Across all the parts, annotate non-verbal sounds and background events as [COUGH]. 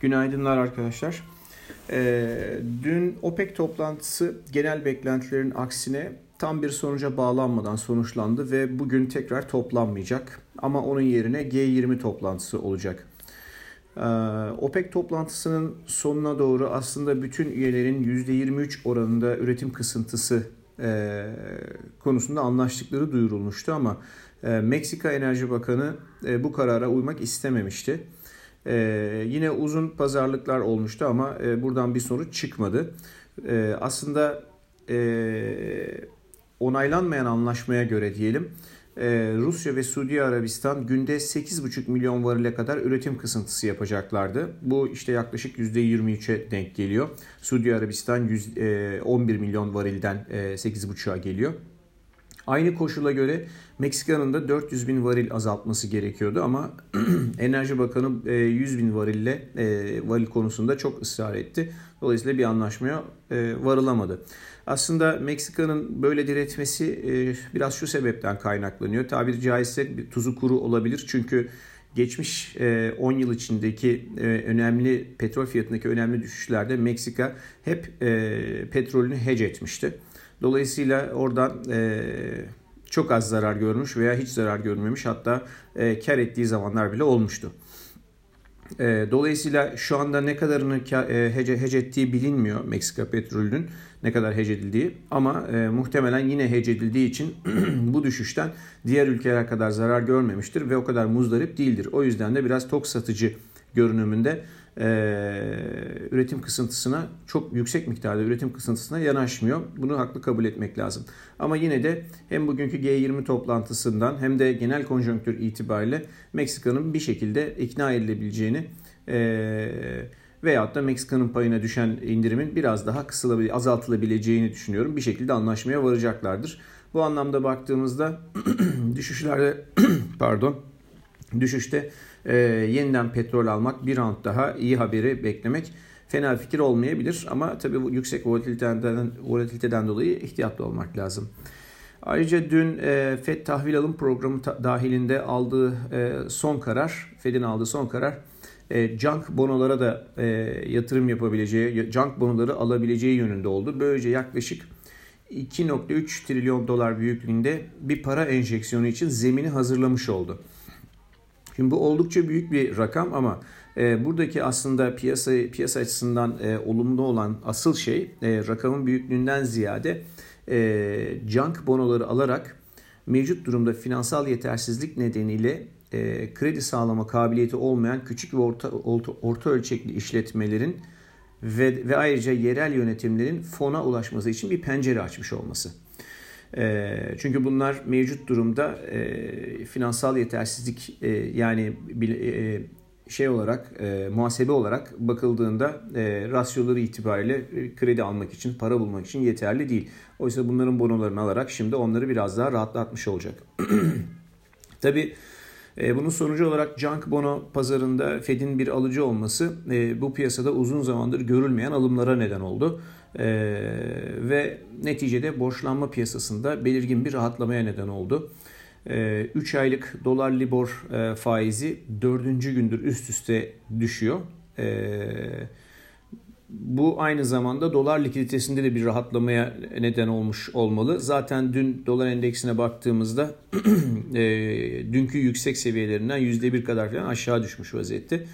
Günaydınlar arkadaşlar. Ee, dün OPEC toplantısı genel beklentilerin aksine tam bir sonuca bağlanmadan sonuçlandı ve bugün tekrar toplanmayacak. Ama onun yerine G20 toplantısı olacak. Ee, OPEC toplantısının sonuna doğru aslında bütün üyelerin %23 oranında üretim kısıntısı e, konusunda anlaştıkları duyurulmuştu ama e, Meksika Enerji Bakanı e, bu karara uymak istememişti. Ee, yine uzun pazarlıklar olmuştu ama e, buradan bir sonuç çıkmadı. E, aslında e, onaylanmayan anlaşmaya göre diyelim e, Rusya ve Suudi Arabistan günde 8,5 milyon varile kadar üretim kısıntısı yapacaklardı. Bu işte yaklaşık %23'e denk geliyor. Suudi Arabistan 100, e, 11 milyon varilden e, 8,5'a geliyor. Aynı koşula göre Meksika'nın da 400 bin varil azaltması gerekiyordu ama [CLEARS THROAT] Enerji Bakanı 100 e, bin varille e, varil konusunda çok ısrar etti. Dolayısıyla bir anlaşmaya e, varılamadı. Aslında Meksika'nın böyle diretmesi biraz şu sebepten kaynaklanıyor. Tabiri caizse bir tuzu kuru olabilir çünkü geçmiş 10 yıl içindeki önemli petrol fiyatındaki önemli düşüşlerde Meksika hep petrolünü hedge etmişti. Dolayısıyla oradan e, çok az zarar görmüş veya hiç zarar görmemiş hatta e, kar ettiği zamanlar bile olmuştu. E, dolayısıyla şu anda ne kadarını e, hece, hece ettiği bilinmiyor Meksika petrolünün ne kadar hece edildiği ama e, muhtemelen yine hece edildiği için [CLEARS THROAT] bu düşüşten diğer ülkeler kadar zarar görmemiştir ve o kadar muzdarip değildir. O yüzden de biraz tok satıcı görünümünde e, üretim kısıntısına çok yüksek miktarda üretim kısıntısına yanaşmıyor. Bunu haklı kabul etmek lazım. Ama yine de hem bugünkü G20 toplantısından hem de genel konjonktür itibariyle Meksika'nın bir şekilde ikna edilebileceğini e, veyahut da Meksika'nın payına düşen indirimin biraz daha kısılabil azaltılabileceğini düşünüyorum. Bir şekilde anlaşmaya varacaklardır. Bu anlamda baktığımızda [CLEARS THROAT] düşüşlerde [CLEARS THROAT] pardon düşüşte e, yeniden petrol almak bir round daha iyi haberi beklemek fena fikir olmayabilir ama tabii bu yüksek volatiliteden, volatiliteden dolayı ihtiyatlı olmak lazım. Ayrıca dün e, FED tahvil alım programı ta- dahilinde aldığı e, son karar, FED'in aldığı son karar e, junk bonolara da e, yatırım yapabileceği, junk bonoları alabileceği yönünde oldu. Böylece yaklaşık 2.3 trilyon dolar büyüklüğünde bir para enjeksiyonu için zemini hazırlamış oldu. Şimdi bu oldukça büyük bir rakam ama e, buradaki aslında piyasa piyasa açısından e, olumlu olan asıl şey e, rakamın büyüklüğünden ziyade e, junk bonoları alarak mevcut durumda finansal yetersizlik nedeniyle e, kredi sağlama kabiliyeti olmayan küçük ve orta, orta, orta ölçekli işletmelerin ve, ve ayrıca yerel yönetimlerin fona ulaşması için bir pencere açmış olması. Ee, çünkü bunlar mevcut durumda e, finansal yetersizlik e, yani e, şey olarak muhasebe olarak bakıldığında rasyoları itibariyle kredi almak için para bulmak için yeterli değil. Oysa bunların bonolarını alarak şimdi onları biraz daha rahatlatmış olacak. [CLEARS THROAT] Tabi bunun sonucu olarak junk bono pazarında Fed'in bir alıcı olması bu piyasada uzun zamandır görülmeyen alımlara neden oldu. Ee, ve neticede borçlanma piyasasında belirgin bir rahatlamaya neden oldu. Ee, 3 aylık dolar libor e, faizi 4. gündür üst üste düşüyor. Ee, bu aynı zamanda dolar likiditesinde de bir rahatlamaya neden olmuş olmalı. Zaten dün dolar endeksine baktığımızda [CLEARS THROAT] e, dünkü yüksek seviyelerinden %1 kadar falan aşağı düşmüş vaziyette.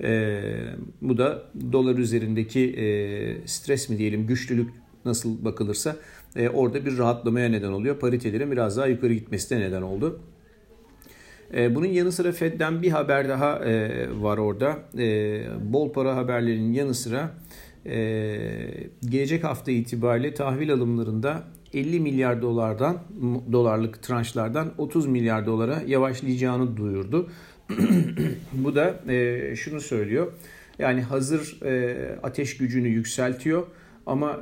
E, bu da dolar üzerindeki e, stres mi diyelim güçlülük nasıl bakılırsa e, orada bir rahatlamaya neden oluyor. Paritelerin biraz daha yukarı gitmesine neden oldu. E, bunun yanı sıra Fed'den bir haber daha e, var orada. E, bol para haberlerinin yanı sıra e, gelecek hafta itibariyle tahvil alımlarında 50 milyar dolardan dolarlık tranşlardan 30 milyar dolara yavaşlayacağını duyurdu. [CLEARS THROAT] Bu da e, şunu söylüyor. Yani hazır ateş gücünü yükseltiyor ama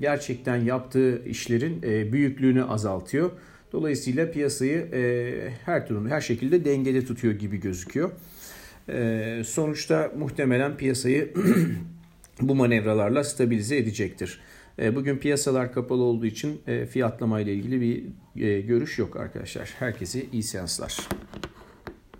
gerçekten yaptığı işlerin büyüklüğünü azaltıyor. Dolayısıyla piyasayı e, her türlü her şekilde dengede tutuyor gibi gözüküyor. E, sonuçta muhtemelen piyasayı [CLEARS THROAT] bu manevralarla stabilize edecektir. E, bugün piyasalar kapalı olduğu için e, fiyatlama ile ilgili bir e, görüş yok arkadaşlar. Herkese iyi seanslar.